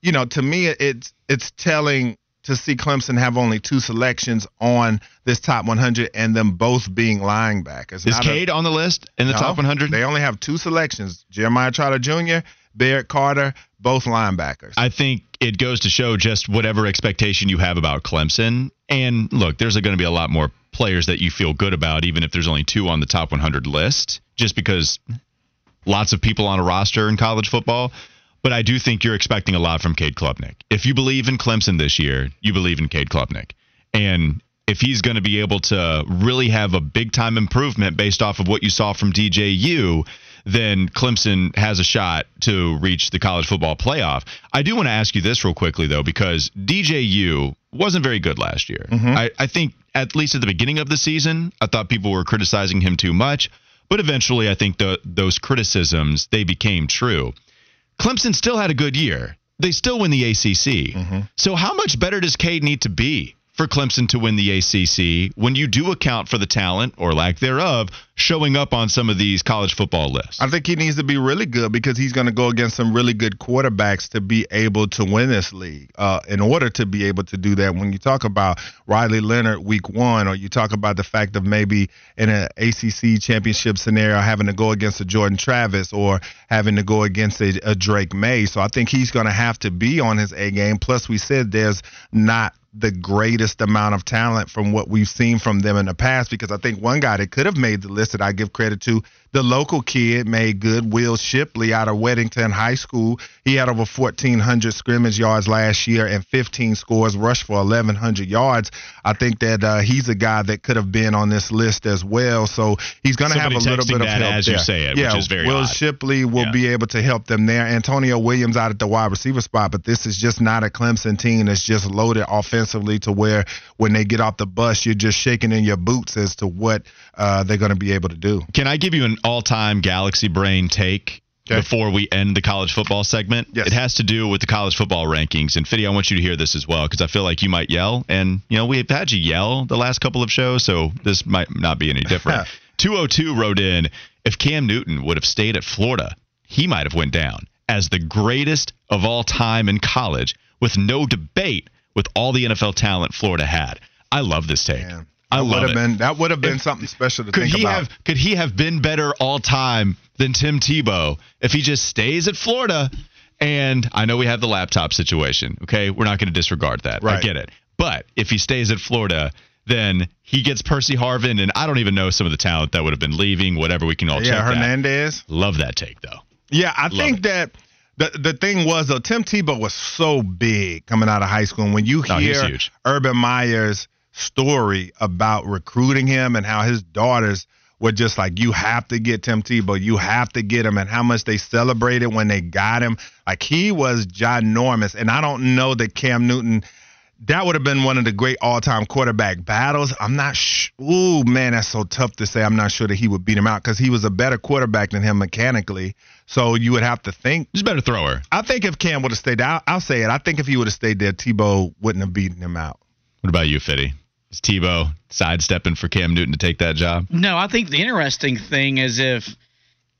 [SPEAKER 1] you know, to me, it's it's telling to see Clemson have only two selections on this top 100 and them both being linebackers.
[SPEAKER 2] Is
[SPEAKER 1] Not a-
[SPEAKER 2] Cade on the list in the
[SPEAKER 1] no,
[SPEAKER 2] top 100?
[SPEAKER 1] They only have two selections: Jeremiah Trotter Jr., Barrett Carter, both linebackers.
[SPEAKER 2] I think it goes to show just whatever expectation you have about Clemson. And look, there's going to be a lot more players that you feel good about, even if there's only two on the top 100 list, just because lots of people on a roster in college football. But I do think you're expecting a lot from Cade Klubnik. If you believe in Clemson this year, you believe in Cade Klubnik. And if he's going to be able to really have a big time improvement based off of what you saw from DJU, then Clemson has a shot to reach the college football playoff. I do want to ask you this real quickly, though, because DJU wasn't very good last year. Mm-hmm. I, I think, at least at the beginning of the season, I thought people were criticizing him too much. But eventually, I think the, those criticisms, they became true. Clemson still had a good year. They still win the ACC. Mm-hmm. So how much better does Cade need to be for Clemson to win the ACC when you do account for the talent or lack thereof showing up on some of these college football lists.
[SPEAKER 1] I think he needs to be really good because he's going to go against some really good quarterbacks to be able to win this league. Uh, in order to be able to do that, when you talk about Riley Leonard week one, or you talk about the fact of maybe in an ACC championship scenario having to go against a Jordan Travis or having to go against a, a Drake Maye. So I think he's going to have to be on his A game. Plus, we said there's not the greatest amount of talent from what we've seen from them in the past because I think one guy that could have made the list that I give credit to the local kid made good. Will Shipley out of Weddington High School. He had over 1,400 scrimmage yards last year and 15 scores, rushed for 1,100 yards. I think that uh, he's a guy that could have been on this list as well. So he's going to have a little bit of help
[SPEAKER 2] as
[SPEAKER 1] there.
[SPEAKER 2] you say it,
[SPEAKER 1] yeah,
[SPEAKER 2] which is very
[SPEAKER 1] Will
[SPEAKER 2] odd.
[SPEAKER 1] Shipley will
[SPEAKER 2] Yeah.
[SPEAKER 1] be able to help them there. Antonio Williams out at the wide receiver spot, but this is just not a Clemson team that's just loaded offensively to where when they get off the bus, you're just shaking in your boots as to what uh, they're going to be able to do.
[SPEAKER 2] Can I give you an all-time Galaxy Brain take
[SPEAKER 1] Okay.
[SPEAKER 2] before we end the college football segment?
[SPEAKER 1] Yes.
[SPEAKER 2] It has to do with the college football rankings. And Fiddy, I want you to hear this as well because I feel like you might yell, and you know we've had you yell the last couple of shows, so this might not be any different. 202 wrote in, if Cam Newton would have stayed at Florida, he might have went down as the greatest of all time in college with no debate with all the NFL talent Florida had. I love this take.
[SPEAKER 1] Man,
[SPEAKER 2] I
[SPEAKER 1] that would
[SPEAKER 2] love
[SPEAKER 1] have
[SPEAKER 2] it.
[SPEAKER 1] been that would have been
[SPEAKER 2] If-
[SPEAKER 1] something special to
[SPEAKER 2] Could
[SPEAKER 1] think
[SPEAKER 2] he
[SPEAKER 1] about.
[SPEAKER 2] have could he have been better all time than Tim Tebow if he just stays at Florida? And I know we have the laptop situation. Okay, we're not going to disregard that. I get it. But if he stays at Florida, then he gets Percy Harvin, and I don't even know some of the talent that would have been leaving. Whatever we can all
[SPEAKER 1] yeah,
[SPEAKER 2] check that.
[SPEAKER 1] Hernandez.
[SPEAKER 2] Love that take though.
[SPEAKER 1] Yeah, I think
[SPEAKER 2] it.
[SPEAKER 1] that the the thing was though, Tim Tebow was so big coming out of high school. And when you hear
[SPEAKER 2] huge.
[SPEAKER 1] Urban Meyer's story about recruiting him and how his daughters were just like, you have to get Tim Tebow, you have to get him, and how much they celebrated when they got him. Like he was ginormous. And I don't know that Cam Newton that would have been one of the great all-time quarterback battles. I'm not sh- Ooh, man, that's so tough to say. I'm not sure that he would beat him out because he was a better quarterback than him mechanically. So you would have to think.
[SPEAKER 2] He's a better thrower.
[SPEAKER 1] I think if Cam would have stayed there, I'll, I'll say it. I think if he would have stayed there, Tebow wouldn't have beaten him out.
[SPEAKER 2] What about you, Fitty? Is Tebow sidestepping for Cam Newton to take that job?
[SPEAKER 7] No, I think the interesting thing is if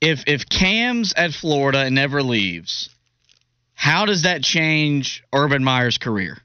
[SPEAKER 7] if if Cam's at Florida and never leaves, how does that change Urban Meyer's career?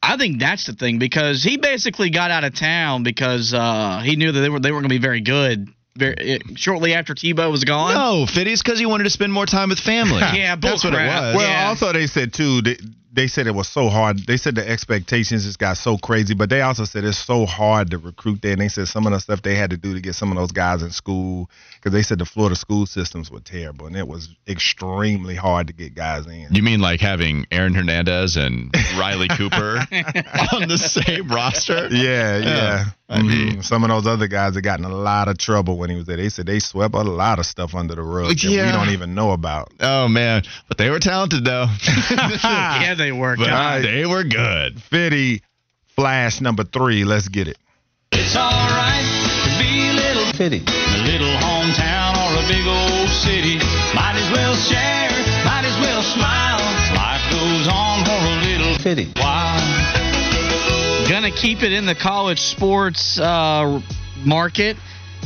[SPEAKER 7] I think that's the thing because he basically got out of town because uh, he knew that they were they weren't going to be very good. Very, it, shortly after Tebow was gone.
[SPEAKER 2] No, Fitty's because he wanted to spend more time with family.
[SPEAKER 7] Yeah, bull
[SPEAKER 2] that's what it was.
[SPEAKER 1] Well,
[SPEAKER 7] Yeah.
[SPEAKER 1] also they said too. They, they said it was so hard. They said the expectations just got so crazy, but they also said it's so hard to recruit there. And they said some of the stuff they had to do to get some of those guys in school because they said the Florida school systems were terrible and it was extremely hard to get guys in.
[SPEAKER 2] You mean like having Aaron Hernandez and Riley Cooper on the same roster?
[SPEAKER 1] Yeah, yeah.
[SPEAKER 2] I mean-
[SPEAKER 1] Mhm. Some of those other guys had gotten a lot of trouble when he was there. They said they swept a lot of stuff under the rug that
[SPEAKER 2] Yeah.
[SPEAKER 1] we don't even know about.
[SPEAKER 2] Oh man, but they were talented though.
[SPEAKER 7] yeah, they were.
[SPEAKER 2] but
[SPEAKER 7] God.
[SPEAKER 2] they were good.
[SPEAKER 1] Fitty, flash number three. Let's get it.
[SPEAKER 4] It's alright to be a little
[SPEAKER 8] Fitty.
[SPEAKER 4] a little hometown or a big old city. Might as well share, might as well smile. Life goes on for a little
[SPEAKER 8] Fitty.
[SPEAKER 4] while.
[SPEAKER 7] Gonna keep it in the college sports uh, market.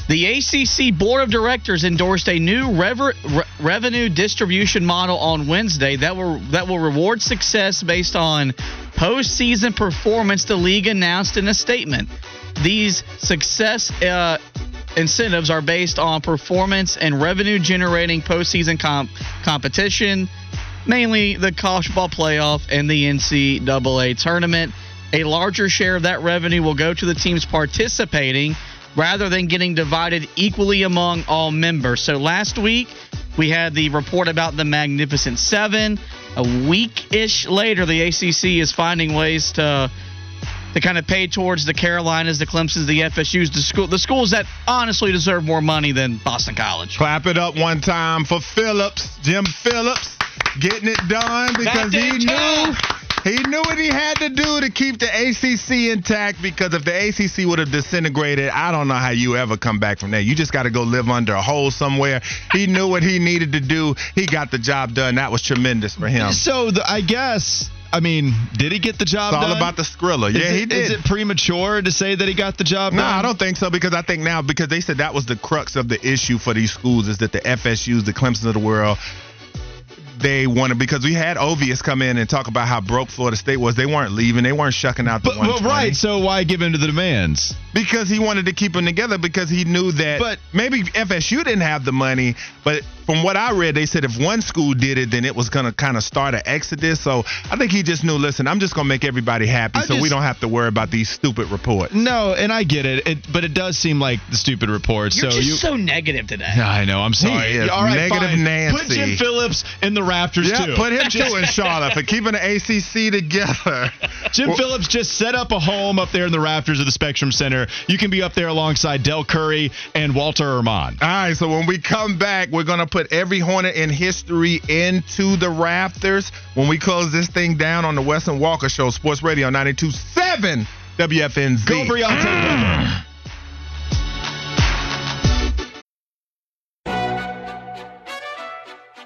[SPEAKER 7] The ACC Board of Directors endorsed a new rever- re- revenue distribution model on Wednesday that will that will reward success based on postseason performance. The league announced in a statement. These success uh, incentives are based on performance and revenue generating postseason comp- competition, mainly the college football playoff and the NCAA tournament. A larger share of that revenue will go to the teams participating rather than getting divided equally among all members. So last week, we had the report about the Magnificent Seven. A week ish later, the ACC is finding ways to to kind of pay towards the Carolinas, the Clemsons, the FSUs, the school, the schools that honestly deserve more money than Boston College.
[SPEAKER 1] Clap it up one time for Phillips, Jim Phillips, getting it done because he knew. He knew what he had to do to keep the ACC intact. Because if the ACC would have disintegrated, I don't know how you ever come back from there. You just got to go live under a hole somewhere. He knew what he needed to do. He got the job done. That was tremendous for him.
[SPEAKER 2] So the, I guess I mean, did he get the job
[SPEAKER 1] It's all
[SPEAKER 2] done?
[SPEAKER 1] about the Skrilla. Yeah,
[SPEAKER 2] is
[SPEAKER 1] he
[SPEAKER 2] it,
[SPEAKER 1] did.
[SPEAKER 2] Is it premature to say that he got the job
[SPEAKER 1] No,
[SPEAKER 2] done?
[SPEAKER 1] I don't think so because I think now because they said that was the crux of the issue for these schools is that the FSU's, the Clemson of the world, they wanted because we had Ovius come in and talk about how broke Florida State was. They weren't leaving. They weren't shucking out the
[SPEAKER 2] But, well, right. So why give in to the demands?
[SPEAKER 1] because he wanted to keep them together because he knew that
[SPEAKER 2] But-
[SPEAKER 1] maybe FSU didn't have the money, but from what I read, they said if one school did it, then it was going to kind of start an exodus. So I think he just knew, listen, I'm just going to make everybody happy
[SPEAKER 2] I
[SPEAKER 1] so we don't have to worry about these stupid reports.
[SPEAKER 2] No, and I get it. it but it does seem like the stupid reports.
[SPEAKER 7] You're
[SPEAKER 2] so
[SPEAKER 7] just
[SPEAKER 2] you.
[SPEAKER 7] so negative today.
[SPEAKER 2] I know. I'm sorry.
[SPEAKER 1] He is
[SPEAKER 2] All right,
[SPEAKER 1] negative
[SPEAKER 2] fine.
[SPEAKER 1] Nancy.
[SPEAKER 2] Put Jim Phillips in the Raptors
[SPEAKER 1] Yeah,
[SPEAKER 2] too.
[SPEAKER 1] put him too in Charlotte for keeping the ACC together.
[SPEAKER 2] Jim
[SPEAKER 1] Well-
[SPEAKER 2] Phillips just set up a home up there in the rafters of the Spectrum Center. You can be up there alongside Dell Curry and Walter Herman.
[SPEAKER 1] All right, so when we come back, we're going to put every Hornet in history into the rafters when we close this thing down on the Wes and Walker Show, Sports Radio 92.7 WFNZ.
[SPEAKER 2] Go Briante.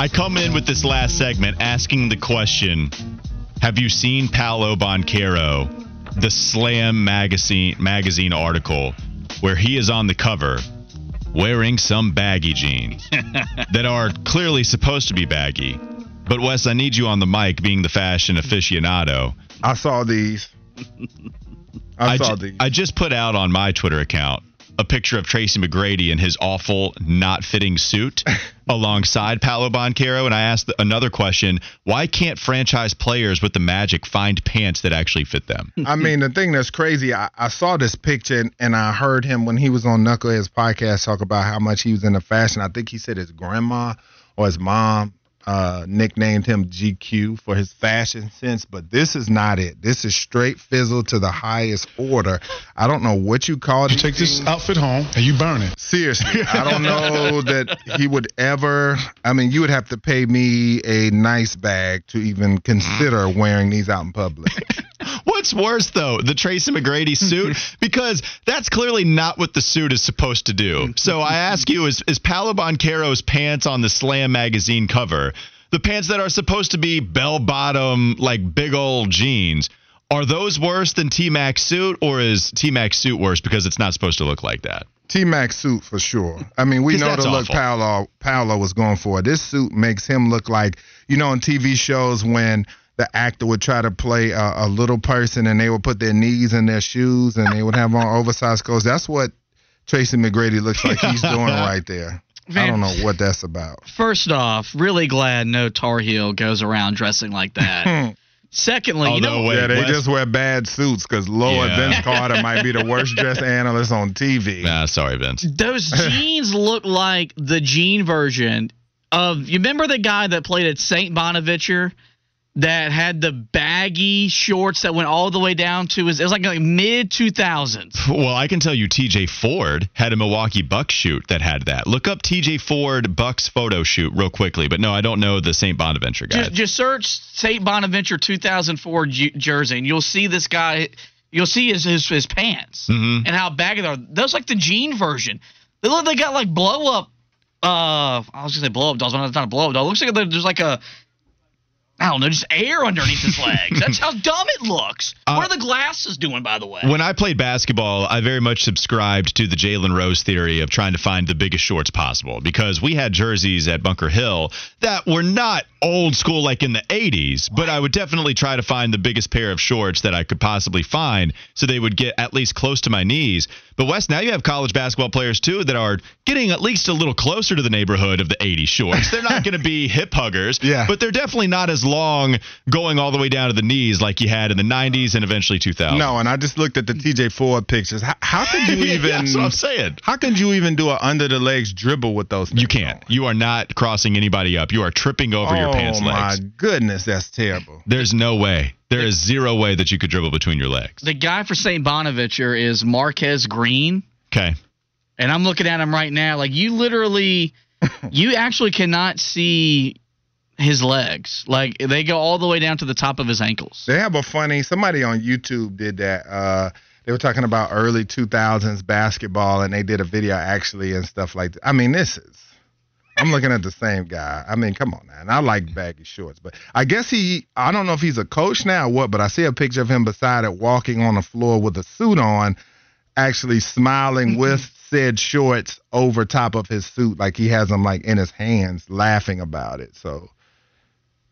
[SPEAKER 2] I come in with this last segment asking the question Have you seen Paolo Banchero, the Slam magazine, magazine article, where he is on the cover wearing some baggy jeans that are clearly supposed to be baggy? But, Wes, I need you on the mic being the fashion aficionado.
[SPEAKER 1] I saw these. I, saw
[SPEAKER 2] ju-
[SPEAKER 1] these.
[SPEAKER 2] I just put out on my Twitter account a picture of Tracy McGrady in his awful, not fitting suit alongside Paolo Banchero. And I asked another question why can't franchise players with the Magic find pants that actually fit them?
[SPEAKER 1] I mean, the thing that's crazy, I, I saw this picture and, and I heard him when he was on Knucklehead's podcast talk about how much he was into fashion. I think he said his grandma or his mom uh, nicknamed him GQ for his fashion sense, but this is not it. This is straight fizzle to the highest order. I don't know what you call it.
[SPEAKER 5] You take this outfit home and you burn it.
[SPEAKER 1] Seriously, I don't know that he would ever. I mean, you would have to pay me a nice bag to even consider wearing these out in public.
[SPEAKER 2] What's worse, though, the Tracy McGrady suit? because that's clearly not what the suit is supposed to do. So I ask you, is, is Paolo Banchero's pants on the Slam magazine cover, the pants that are supposed to be bell bottom, like big old jeans, are those worse than T Mac's suit, or is T Mac's suit worse because it's not supposed to look like that?
[SPEAKER 1] T Mac suit for sure. I mean, we know the look
[SPEAKER 2] awful.
[SPEAKER 1] Paolo Paolo was going for. This suit makes him look like you know on TV shows when the actor would try to play a, a little person and they would put their knees in their shoes and they would have on oversized clothes. That's what Tracy McGrady looks like he's doing right there. I don't know what that's about.
[SPEAKER 7] First off, really glad no Tar Heel goes around dressing like that. Secondly, you oh, know,
[SPEAKER 2] Although, wait,
[SPEAKER 1] yeah, they
[SPEAKER 2] Wes-
[SPEAKER 1] just wear bad suits because Lord
[SPEAKER 2] Yeah.
[SPEAKER 1] Vince Carter might be the worst dressed analyst on TV.
[SPEAKER 2] Nah, sorry, Vince.
[SPEAKER 7] those jeans look like the jean version of you remember the guy that played at St. Bonaventure that had the baggy shorts that went all the way down to his it was like, like mid 2000s.
[SPEAKER 2] Well, I can tell you TJ Ford had a Milwaukee Bucks shoot that had that. Look up TJ Ford Bucks photo shoot real quickly. But no, I don't know the St. Bonaventure guy.
[SPEAKER 7] Just, just search St. Bonaventure 2004 j- jersey and you'll see this guy you'll see his his, his pants
[SPEAKER 2] Mhm.
[SPEAKER 7] and how baggy they are. Those like the jean version. They look they got like blow up uh I was gonna say blow up dolls, but it's not a blow up doll. It looks like there's like a I don't know, just air underneath his legs. That's how dumb it looks.
[SPEAKER 2] Uh,
[SPEAKER 7] what are the glasses doing, by the way?
[SPEAKER 2] When I played basketball, I very much subscribed to the Jalen Rose theory of trying to find the biggest shorts possible because we had jerseys at Bunker Hill that were not old school like in the 80s, but I would definitely try to find the biggest pair of shorts that I could possibly find so they would get at least close to my knees. But Wes, now you have college basketball players too that are getting at least a little closer to the neighborhood of the 80s shorts. They're not going to be hip huggers,
[SPEAKER 1] Yeah.
[SPEAKER 2] but they're definitely not as long going all the way down to the knees like you had in the 90s and eventually 2000.
[SPEAKER 1] No, and I just looked at the TJ Ford pictures. How, how could you
[SPEAKER 2] Yeah,
[SPEAKER 1] even?
[SPEAKER 2] That's what I'm saying.
[SPEAKER 1] How could you even do an under the legs dribble with those?
[SPEAKER 2] You can't.
[SPEAKER 1] on?
[SPEAKER 2] You are not crossing anybody up. You are tripping over oh, your
[SPEAKER 1] oh my goodness, that's terrible.
[SPEAKER 2] There's no way. There is zero way that you could dribble between your legs.
[SPEAKER 7] The guy for St. Bonaventure is Marques Green.
[SPEAKER 2] Okay.
[SPEAKER 7] And I'm looking at him right now. Like you literally, you actually cannot see his legs. Like they go all the way down to the top of his ankles.
[SPEAKER 1] They have a funny. Somebody on YouTube did that. Uh, they were talking about early 2000s basketball, and they did a video actually and stuff like that. I mean, this is. I'm looking at the same guy. I mean, come on now. And I like mm. baggy shorts, but I guess he. I don't know if he's a coach now or what, but I see a picture of him beside it, walking on the floor with a suit on, actually smiling with said shorts over top of his suit, like he has them like in his hands, laughing about it. So,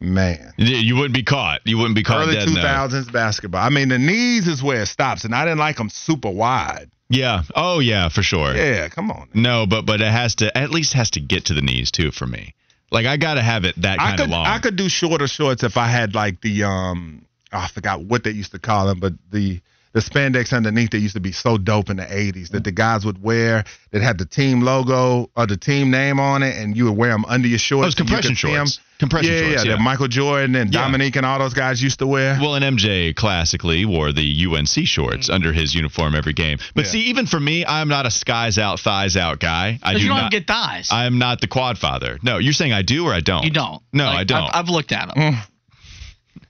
[SPEAKER 1] man.
[SPEAKER 2] You wouldn't be caught. You wouldn't be caught
[SPEAKER 1] Early
[SPEAKER 2] dead in
[SPEAKER 1] 2000s basketball. I mean, the knees is where it stops, and I didn't like them super wide.
[SPEAKER 2] Yeah. Oh yeah, for sure.
[SPEAKER 1] Yeah, come on.
[SPEAKER 2] No, but but it has to at least has to get to the knees too for me. Like I got to have it that kind of long.
[SPEAKER 1] I could do shorter shorts if I had like the um oh, I forgot what they used to call them, but the the spandex underneath that used to be so dope in the 80s that the guys would wear that had the team logo or the team name on it, and you would wear them under your shorts.
[SPEAKER 2] Oh, those
[SPEAKER 1] and you
[SPEAKER 2] compression
[SPEAKER 1] could see 'em.
[SPEAKER 2] shorts. Compression
[SPEAKER 1] yeah,
[SPEAKER 2] shorts,
[SPEAKER 1] yeah,
[SPEAKER 2] yeah.
[SPEAKER 1] that Michael Jordan and
[SPEAKER 2] Yeah.
[SPEAKER 1] Dominique and all those guys used to wear.
[SPEAKER 2] Well, and MJ classically wore the UNC shorts mm. under his uniform every game. But
[SPEAKER 1] Yeah.
[SPEAKER 2] see, even for me, I'm not a skies out, thighs out guy. I do
[SPEAKER 7] you don't
[SPEAKER 2] not.
[SPEAKER 7] get thighs.
[SPEAKER 2] I am not the quad father. No, you're saying I do or I don't?
[SPEAKER 7] you don't.
[SPEAKER 2] No,
[SPEAKER 7] Like,
[SPEAKER 2] I don't.
[SPEAKER 7] I've, I've looked at them. Mm.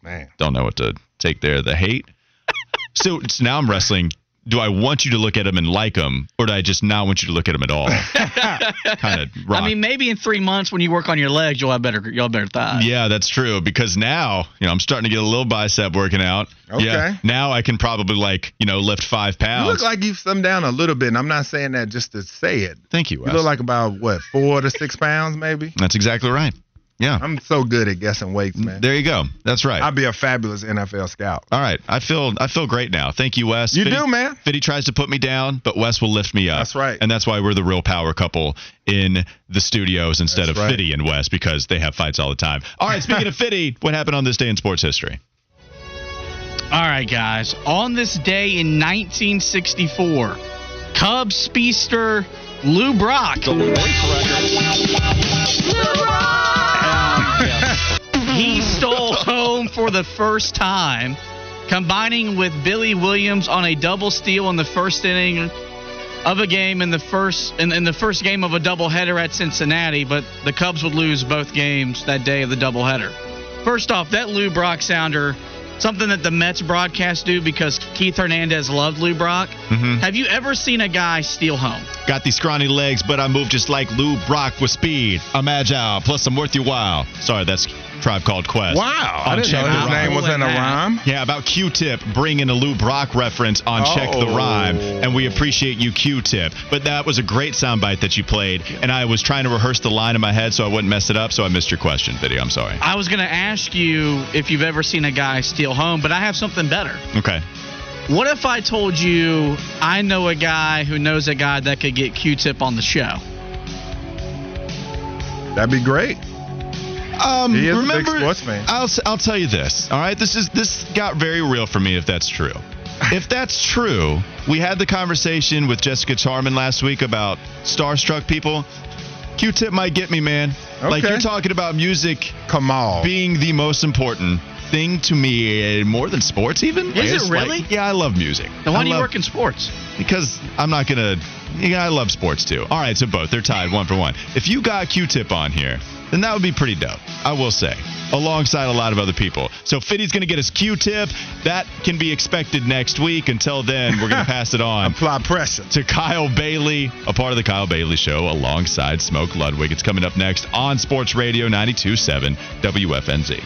[SPEAKER 1] Man.
[SPEAKER 2] don't know what to take there. The hate. So, so now I'm wrestling. Do I want you to look at him and like him, or do I just not want you to look at him at all? kind of rock.
[SPEAKER 7] I mean, maybe in three months when you work on your legs, you'll have better you'll have better thighs.
[SPEAKER 2] yeah, that's true. Because now, you know, I'm starting to get a little bicep working out.
[SPEAKER 1] Okay.
[SPEAKER 2] Yeah. Now I can probably like, you know, lift five pounds.
[SPEAKER 1] You
[SPEAKER 2] pounds.
[SPEAKER 1] look like you've slimmed down a little bit, and I'm not saying that just to say it.
[SPEAKER 2] Thank you.
[SPEAKER 1] You look like about what four to six pounds, maybe.
[SPEAKER 2] that's exactly right. Yeah.
[SPEAKER 1] I'm so good at guessing weights, man.
[SPEAKER 2] There you go. That's right.
[SPEAKER 1] I'd be a fabulous NFL scout.
[SPEAKER 2] All right. I feel I feel great now. Thank you, Wes.
[SPEAKER 1] You
[SPEAKER 2] Fitty-
[SPEAKER 1] do, man.
[SPEAKER 2] Fitty tries to put me down, but Wes will lift me up.
[SPEAKER 1] That's right.
[SPEAKER 2] And that's why we're the real power couple in the studios instead
[SPEAKER 1] That's
[SPEAKER 2] of
[SPEAKER 1] right.
[SPEAKER 2] Fitty and Wes because they have fights all the time. All right. Speaking of Fitty, what happened on this day in sports history?
[SPEAKER 7] All right, guys. On this day in 1964, Cubs speedster Lou Brock. Um, he stole home for the first time, combining with Billy Williams on a double steal in the first inning of a game in the first in, in the first game of a doubleheader at Cincinnati. But the Cubs would lose both games that day of the doubleheader. First off, that Lou Brock sounder, something that the Mets broadcast do because Keith Hernandez loved Lou Brock.
[SPEAKER 2] Mhm.
[SPEAKER 7] Have you ever seen a guy steal home?
[SPEAKER 2] Got these scrawny legs, but I move just like Lou Brock with speed. I'm agile, plus I'm worth your while. Sorry, that's Tribe Called Quest.
[SPEAKER 1] Wow, I didn't
[SPEAKER 2] Check
[SPEAKER 1] know
[SPEAKER 2] the
[SPEAKER 1] his
[SPEAKER 2] Rhyme.
[SPEAKER 1] name was in a rhyme.
[SPEAKER 2] Yeah, about Q-Tip bringing a Lou Brock reference on Check the
[SPEAKER 1] Oh.
[SPEAKER 2] Rhyme, and we appreciate you, Q-Tip. But that was a great soundbite that you played, and I was trying to rehearse the line in my head so I wouldn't mess it up, so I missed your question, video. I'm sorry.
[SPEAKER 7] I was going to ask you if you've ever seen a guy steal home, but I have something better.
[SPEAKER 2] Okay.
[SPEAKER 7] What if I told you I know a guy who knows a guy that could get Q-Tip on the show?
[SPEAKER 1] That'd be great.
[SPEAKER 2] Um,
[SPEAKER 1] He is a big
[SPEAKER 2] remember,
[SPEAKER 1] sports fan.
[SPEAKER 2] I'll s- I'll tell you this. All right, this is this got very real for me if that's true. if that's true, we had the conversation with Jessica Charman last week about starstruck people. Q-Tip might get me, man. Like you're talking about music
[SPEAKER 1] Come on.
[SPEAKER 2] being the most important thing to me, uh, more than sports, even.
[SPEAKER 7] Is it
[SPEAKER 2] It's like-
[SPEAKER 7] really?
[SPEAKER 2] yeah, I love music.
[SPEAKER 7] Then why
[SPEAKER 2] I
[SPEAKER 7] do you work in sports?
[SPEAKER 2] because I'm not gonna. Yeah, I love sports too. All right, so both they're tied one for one. If you got Q-Tip on here, then that would be pretty dope. I will say, alongside a lot of other people. So Fitty's gonna get his Q-Tip. That can be expected next week. Until then, we're gonna pass it on
[SPEAKER 1] Apply pressure.
[SPEAKER 2] to Kyle Bailey, a part of the Kyle Bailey Show, alongside Smoke Ludwig. It's coming up next on Sports Radio 92.7 WFNZ.